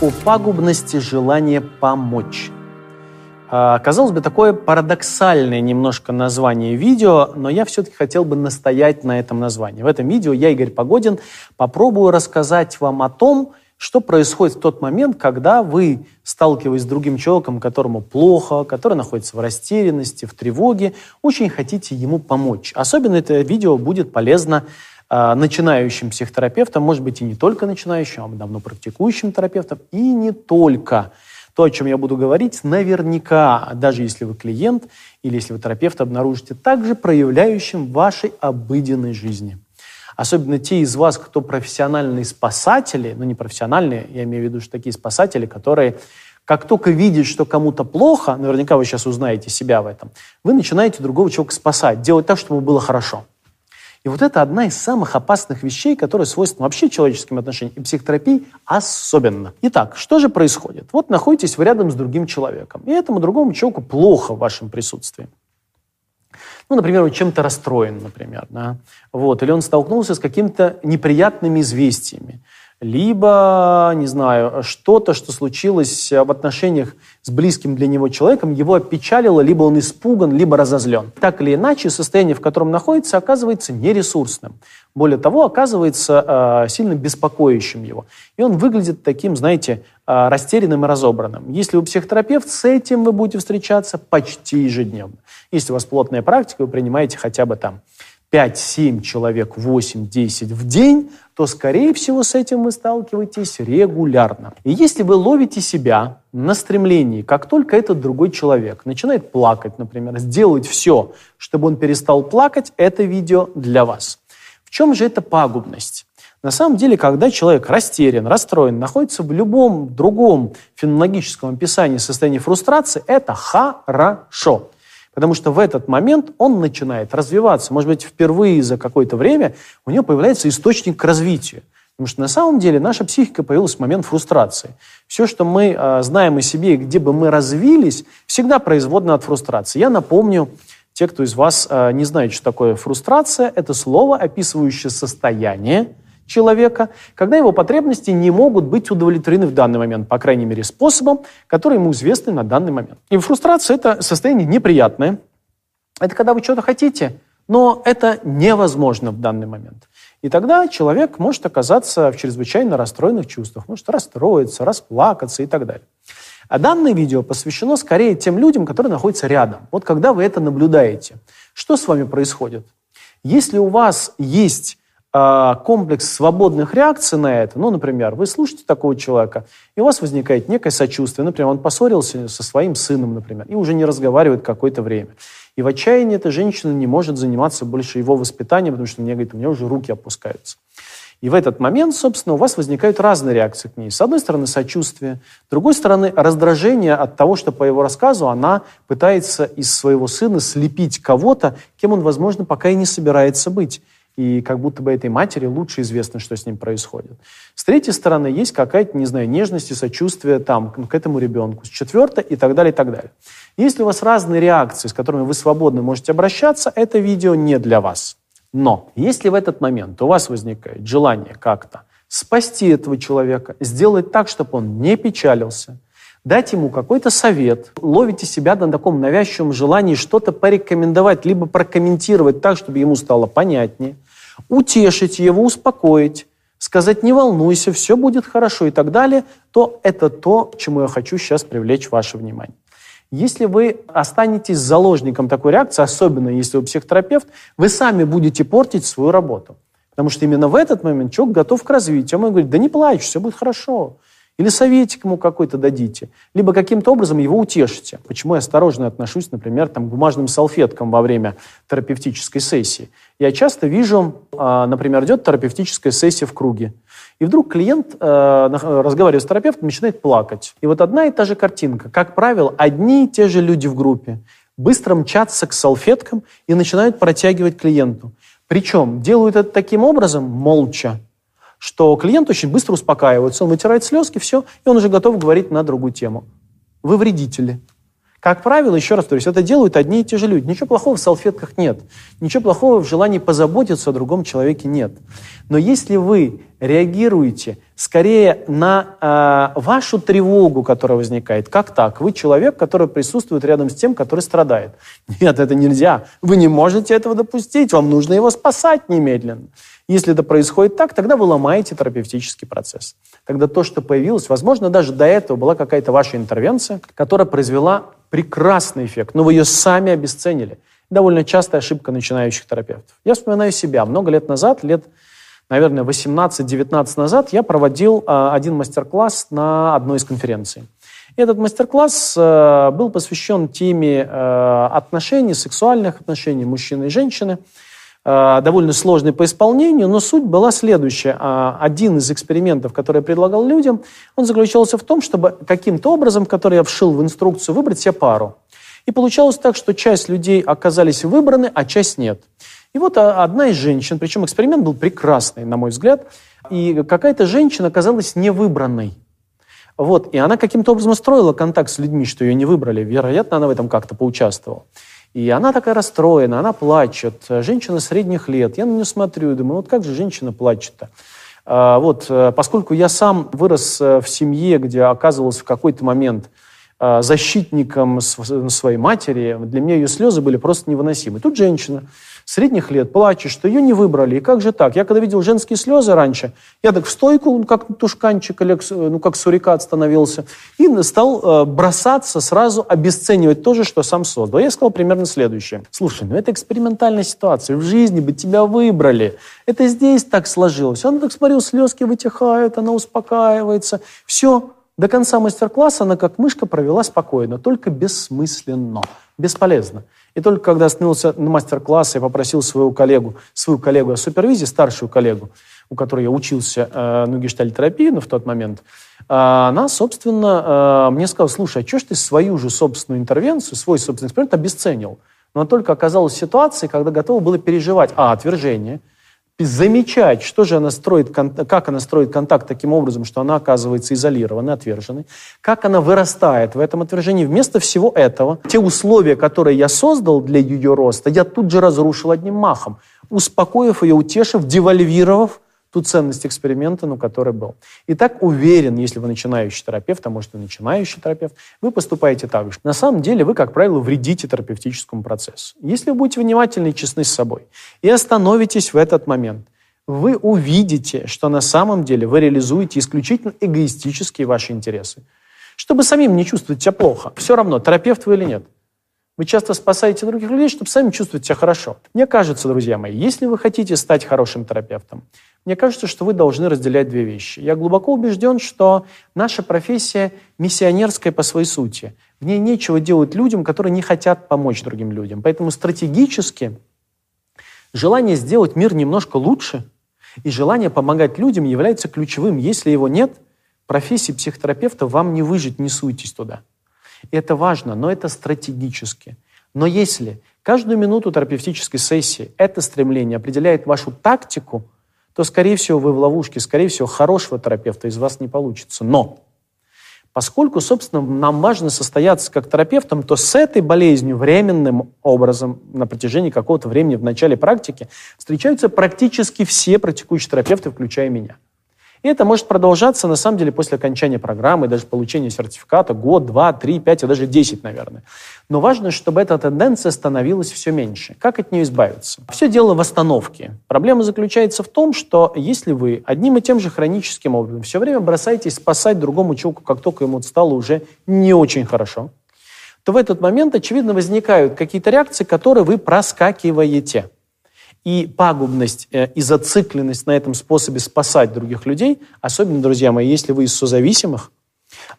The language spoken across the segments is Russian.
о пагубности желания помочь. А, казалось бы, такое парадоксальное немножко название видео, но я все-таки хотел бы настоять на этом названии. В этом видео я, Игорь Погодин, попробую рассказать вам о том, что происходит в тот момент, когда вы, сталкиваясь с другим человеком, которому плохо, который находится в растерянности, в тревоге, очень хотите ему помочь. Особенно это видео будет полезно начинающим психотерапевтам, может быть, и не только начинающим, а давно практикующим терапевтам, и не только. То, о чем я буду говорить, наверняка, даже если вы клиент или если вы терапевт, обнаружите также проявляющим в вашей обыденной жизни – особенно те из вас, кто профессиональные спасатели, ну не профессиональные, я имею в виду, что такие спасатели, которые как только видят, что кому-то плохо, наверняка вы сейчас узнаете себя в этом, вы начинаете другого человека спасать, делать так, чтобы было хорошо. И вот это одна из самых опасных вещей, которые свойственны вообще человеческим отношениям, и психотерапии особенно. Итак, что же происходит? Вот находитесь вы рядом с другим человеком, и этому другому человеку плохо в вашем присутствии. Ну, например, он чем-то расстроен, например, да? вот, или он столкнулся с какими-то неприятными известиями, либо, не знаю, что-то, что случилось в отношениях с близким для него человеком, его опечалило, либо он испуган, либо разозлен. Так или иначе, состояние, в котором находится, оказывается нересурсным. Более того, оказывается э, сильно беспокоящим его. И он выглядит таким, знаете, э, растерянным и разобранным. Если вы психотерапевт, с этим вы будете встречаться почти ежедневно. Если у вас плотная практика, вы принимаете хотя бы там 5-7 человек, 8-10 в день, то, скорее всего, с этим вы сталкиваетесь регулярно. И если вы ловите себя на стремлении, как только этот другой человек начинает плакать, например, сделать все, чтобы он перестал плакать, это видео для вас. В чем же эта пагубность? На самом деле, когда человек растерян, расстроен, находится в любом другом фенологическом описании состояния фрустрации, это хорошо. Потому что в этот момент он начинает развиваться. Может быть, впервые за какое-то время у него появляется источник к развитию. Потому что на самом деле наша психика появилась в момент фрустрации. Все, что мы э, знаем о себе, где бы мы развились, всегда производно от фрустрации. Я напомню, те, кто из вас э, не знает, что такое фрустрация, это слово, описывающее состояние, человека, когда его потребности не могут быть удовлетворены в данный момент, по крайней мере, способом, который ему известный на данный момент. И фрустрация – это состояние неприятное. Это когда вы что-то хотите, но это невозможно в данный момент. И тогда человек может оказаться в чрезвычайно расстроенных чувствах, может расстроиться, расплакаться и так далее. А данное видео посвящено скорее тем людям, которые находятся рядом. Вот когда вы это наблюдаете, что с вами происходит? Если у вас есть комплекс свободных реакций на это, ну, например, вы слушаете такого человека, и у вас возникает некое сочувствие. Например, он поссорился со своим сыном, например, и уже не разговаривает какое-то время. И в отчаянии эта женщина не может заниматься больше его воспитанием, потому что мне говорит, у меня уже руки опускаются. И в этот момент, собственно, у вас возникают разные реакции к ней. С одной стороны, сочувствие, с другой стороны, раздражение от того, что по его рассказу она пытается из своего сына слепить кого-то, кем он, возможно, пока и не собирается быть и как будто бы этой матери лучше известно, что с ним происходит. С третьей стороны, есть какая-то, не знаю, нежность и сочувствие там, к этому ребенку. С четвертой и так далее, и так далее. Если у вас разные реакции, с которыми вы свободно можете обращаться, это видео не для вас. Но если в этот момент у вас возникает желание как-то спасти этого человека, сделать так, чтобы он не печалился, дать ему какой-то совет, ловите себя на таком навязчивом желании что-то порекомендовать, либо прокомментировать так, чтобы ему стало понятнее, утешить его, успокоить, сказать «не волнуйся, все будет хорошо» и так далее, то это то, чему я хочу сейчас привлечь ваше внимание. Если вы останетесь заложником такой реакции, особенно если вы психотерапевт, вы сами будете портить свою работу. Потому что именно в этот момент человек готов к развитию. Он говорит, да не плачь, все будет хорошо. Или советик ему какой-то дадите, либо каким-то образом его утешите. Почему я осторожно отношусь, например, там, к бумажным салфеткам во время терапевтической сессии. Я часто вижу, а, например, идет терапевтическая сессия в круге, и вдруг клиент, а, разговаривая с терапевтом, начинает плакать. И вот одна и та же картинка. Как правило, одни и те же люди в группе быстро мчатся к салфеткам и начинают протягивать клиенту. Причем делают это таким образом, молча, что клиент очень быстро успокаивается, он вытирает слезки, все, и он уже готов говорить на другую тему. Вы вредители. Как правило, еще раз повторюсь, это делают одни и те же люди. Ничего плохого в салфетках нет. Ничего плохого в желании позаботиться о другом человеке нет. Но если вы реагируете скорее на э, вашу тревогу, которая возникает, как так? Вы человек, который присутствует рядом с тем, который страдает. Нет, это нельзя. Вы не можете этого допустить. Вам нужно его спасать немедленно. Если это происходит так, тогда вы ломаете терапевтический процесс. Тогда то, что появилось, возможно, даже до этого была какая-то ваша интервенция, которая произвела прекрасный эффект, но вы ее сами обесценили. Довольно частая ошибка начинающих терапевтов. Я вспоминаю себя. Много лет назад, лет, наверное, 18-19 назад, я проводил э, один мастер-класс на одной из конференций. Этот мастер-класс э, был посвящен теме э, отношений, сексуальных отношений мужчины и женщины. Э, довольно сложный по исполнению, но суть была следующая. Э, один из экспериментов, который я предлагал людям, он заключался в том, чтобы каким-то образом, который я вшил в инструкцию, выбрать себе пару. И получалось так, что часть людей оказались выбраны, а часть нет. И вот э, одна из женщин, причем эксперимент был прекрасный, на мой взгляд, и какая-то женщина оказалась невыбранной. Вот, и она каким-то образом строила контакт с людьми, что ее не выбрали. Вероятно, она в этом как-то поучаствовала. И она такая расстроена, она плачет. Женщина средних лет. Я на нее смотрю и думаю, вот как же женщина плачет-то? А, вот, э, поскольку я сам вырос э, в семье, где оказывался в какой-то момент э, защитником своей матери, для меня ее слезы были просто невыносимы. Тут женщина средних лет плачет, что ее не выбрали. И как же так? Я когда видел женские слезы раньше, я так в стойку, ну, как тушканчик, или, ну, как сурикат становился, и стал э, бросаться сразу, обесценивать то же, что сам создал. Я сказал примерно следующее. Слушай, ну это экспериментальная ситуация. В жизни бы тебя выбрали. Это здесь так сложилось. Он так смотрел, слезки вытихают, она успокаивается. Все, до конца мастер-класса она как мышка провела спокойно, только бессмысленно, бесполезно. И только когда остановился на мастер-класс, я попросил свою коллегу, свою коллегу о супервизии, старшую коллегу, у которой я учился э, на гештальтерапии ну, в тот момент, э, она, собственно, э, мне сказала, слушай, а что ж ты свою же собственную интервенцию, свой собственный эксперимент обесценил? Но только оказалась в ситуации, когда готова было переживать, а, отвержение – замечать, что же она строит, как она строит контакт таким образом, что она оказывается изолированной, отверженной, как она вырастает в этом отвержении. Вместо всего этого, те условия, которые я создал для ее роста, я тут же разрушил одним махом, успокоив ее, утешив, девальвировав ту ценность эксперимента, ну, который был. И так уверен, если вы начинающий терапевт, а может и начинающий терапевт, вы поступаете так же. На самом деле вы, как правило, вредите терапевтическому процессу. Если вы будете внимательны и честны с собой и остановитесь в этот момент, вы увидите, что на самом деле вы реализуете исключительно эгоистические ваши интересы. Чтобы самим не чувствовать себя плохо. Все равно, терапевт вы или нет. Вы часто спасаете других людей, чтобы сами чувствовать себя хорошо. Мне кажется, друзья мои, если вы хотите стать хорошим терапевтом, мне кажется, что вы должны разделять две вещи. Я глубоко убежден, что наша профессия миссионерская по своей сути. В ней нечего делать людям, которые не хотят помочь другим людям. Поэтому стратегически желание сделать мир немножко лучше и желание помогать людям является ключевым. Если его нет, профессии психотерапевта вам не выжить, не суйтесь туда. И это важно, но это стратегически. Но если каждую минуту терапевтической сессии это стремление определяет вашу тактику – то, скорее всего, вы в ловушке, скорее всего, хорошего терапевта из вас не получится. Но поскольку, собственно, нам важно состояться как терапевтом, то с этой болезнью временным образом на протяжении какого-то времени в начале практики встречаются практически все практикующие терапевты, включая меня – и это может продолжаться, на самом деле, после окончания программы, даже получения сертификата, год, два, три, пять, а даже десять, наверное. Но важно, чтобы эта тенденция становилась все меньше. Как от нее избавиться? Все дело в остановке. Проблема заключается в том, что если вы одним и тем же хроническим образом все время бросаетесь спасать другому человеку, как только ему стало уже не очень хорошо, то в этот момент, очевидно, возникают какие-то реакции, которые вы проскакиваете. И пагубность э, и зацикленность на этом способе спасать других людей, особенно, друзья мои, если вы из созависимых,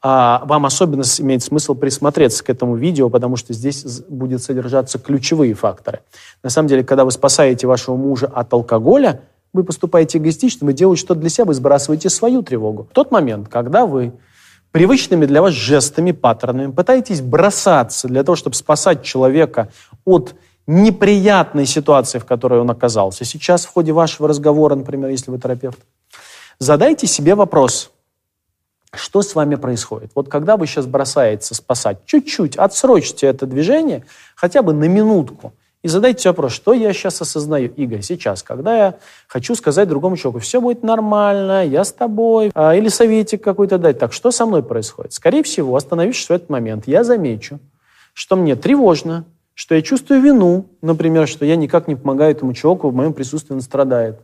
а, вам особенно имеет смысл присмотреться к этому видео, потому что здесь будет содержаться ключевые факторы. На самом деле, когда вы спасаете вашего мужа от алкоголя, вы поступаете эгоистично, вы делаете что-то для себя, вы сбрасываете свою тревогу. В тот момент, когда вы привычными для вас жестами, паттернами пытаетесь бросаться для того, чтобы спасать человека от неприятной ситуации, в которой он оказался. Сейчас в ходе вашего разговора, например, если вы терапевт, задайте себе вопрос, что с вами происходит? Вот когда вы сейчас бросаете спасать, чуть-чуть отсрочьте это движение, хотя бы на минутку, и задайте вопрос, что я сейчас осознаю, Игорь, сейчас, когда я хочу сказать другому человеку, все будет нормально, я с тобой, а, или советик какой-то дать. Так, что со мной происходит? Скорее всего, остановившись в этот момент, я замечу, что мне тревожно, что я чувствую вину, например, что я никак не помогаю этому человеку, в моем присутствии он страдает.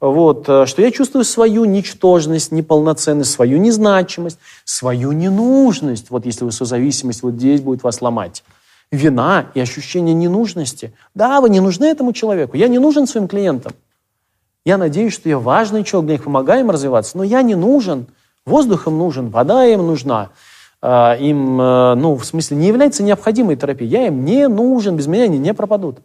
Вот, э, что я чувствую свою ничтожность, неполноценность, свою незначимость, свою ненужность. Вот если вы созависимость, вот здесь будет вас ломать вина и ощущение ненужности. Да, вы не нужны этому человеку. Я не нужен своим клиентам. Я надеюсь, что я важный человек, для них помогаю им развиваться, но я не нужен. Воздух им нужен, вода им нужна. А, им, э, ну, в смысле, не является необходимой терапией. Я им не нужен, без меня они не пропадут.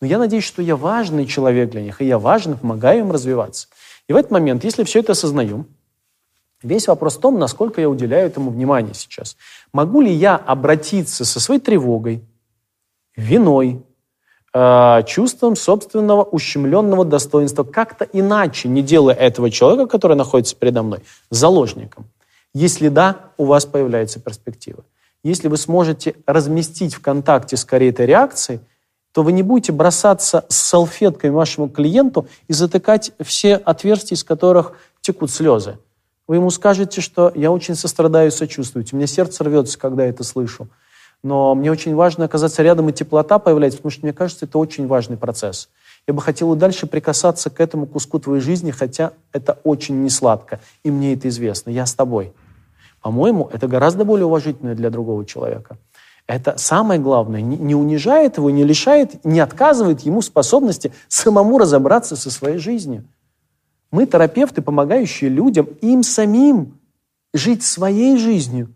Но я надеюсь, что я важный человек для них, и я важен, помогаю им развиваться. И в этот момент, если все это осознаю, Весь вопрос в том, насколько я уделяю этому внимание сейчас. Могу ли я обратиться со своей тревогой, виной, э, чувством собственного ущемленного достоинства, как-то иначе, не делая этого человека, который находится передо мной, заложником? Если да, у вас появляется перспектива. Если вы сможете разместить в контакте скорее этой реакции, то вы не будете бросаться с салфеткой вашему клиенту и затыкать все отверстия, из которых текут слезы. Вы ему скажете, что я очень сострадаю и сочувствую. У меня сердце рвется, когда я это слышу. Но мне очень важно оказаться рядом, и теплота появляется, потому что, мне кажется, это очень важный процесс. Я бы хотел и дальше прикасаться к этому куску твоей жизни, хотя это очень несладко, и мне это известно. Я с тобой. По-моему, это гораздо более уважительно для другого человека. Это самое главное, не унижает его, не лишает, не отказывает ему способности самому разобраться со своей жизнью. Мы, терапевты, помогающие людям, им самим жить своей жизнью.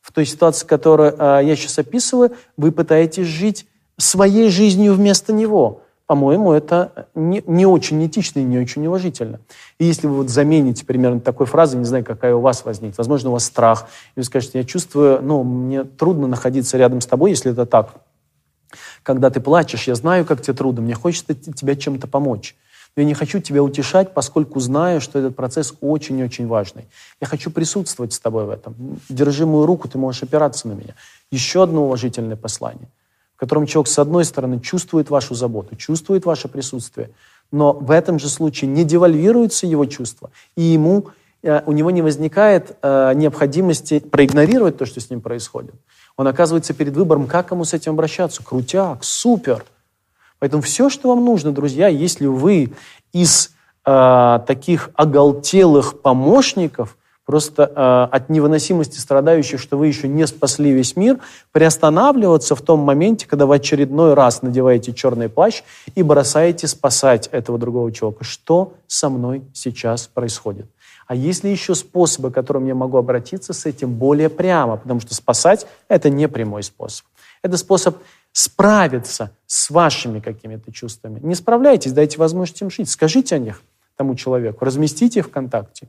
В той ситуации, которую э, я сейчас описываю, вы пытаетесь жить своей жизнью вместо него. По-моему, это не, не очень этично и не очень уважительно. И если вы вот замените примерно такой фразой, не знаю, какая у вас возникнет, возможно, у вас страх, и вы скажете, я чувствую, ну, мне трудно находиться рядом с тобой, если это так. Когда ты плачешь, я знаю, как тебе трудно, мне хочется тебе чем-то помочь. Я не хочу тебя утешать, поскольку знаю, что этот процесс очень-очень важный. Я хочу присутствовать с тобой в этом. Держи мою руку, ты можешь опираться на меня. Еще одно уважительное послание, в котором человек, с одной стороны, чувствует вашу заботу, чувствует ваше присутствие, но в этом же случае не девальвируется его чувство, и ему, э, у него не возникает э, необходимости проигнорировать то, что с ним происходит. Он оказывается перед выбором, как ему с этим обращаться. Крутяк, супер – Поэтому все, что вам нужно, друзья, если вы из э, таких оголтелых помощников, просто э, от невыносимости страдающих, что вы еще не спасли весь мир, приостанавливаться в том моменте, когда в очередной раз надеваете черный плащ и бросаете спасать этого другого человека. Что со мной сейчас происходит? А есть ли еще способы, к которым я могу обратиться с этим более прямо? Потому что спасать – это не прямой способ. Это способ справиться с вашими какими-то чувствами. Не справляйтесь, дайте возможность им жить. Скажите о них тому человеку, разместите их ВКонтакте.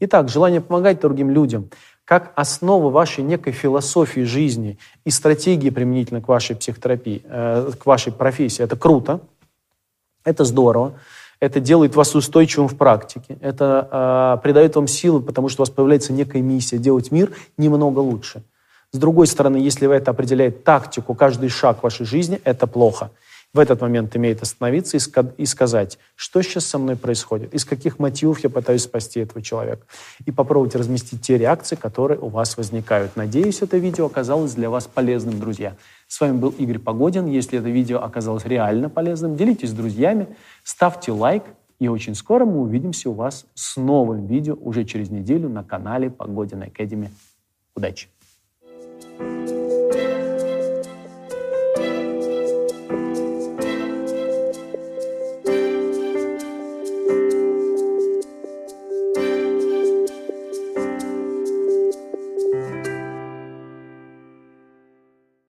Итак, желание помогать другим людям как основа вашей некой философии жизни и стратегии применительно к вашей психотерапии, э, к вашей профессии. Это круто, это здорово, это делает вас устойчивым в практике, это э, придает вам силы, потому что у вас появляется некая миссия делать мир немного лучше – с другой стороны, если вы это определяет тактику, каждый шаг вашей жизни, это плохо. В этот момент имеет остановиться и сказать, что сейчас со мной происходит, из каких мотивов я пытаюсь спасти этого человека. И попробовать разместить те реакции, которые у вас возникают. Надеюсь, это видео оказалось для вас полезным, друзья. С вами был Игорь Погодин. Если это видео оказалось реально полезным, делитесь с друзьями, ставьте лайк, и очень скоро мы увидимся у вас с новым видео уже через неделю на канале Погодин Академи. Удачи!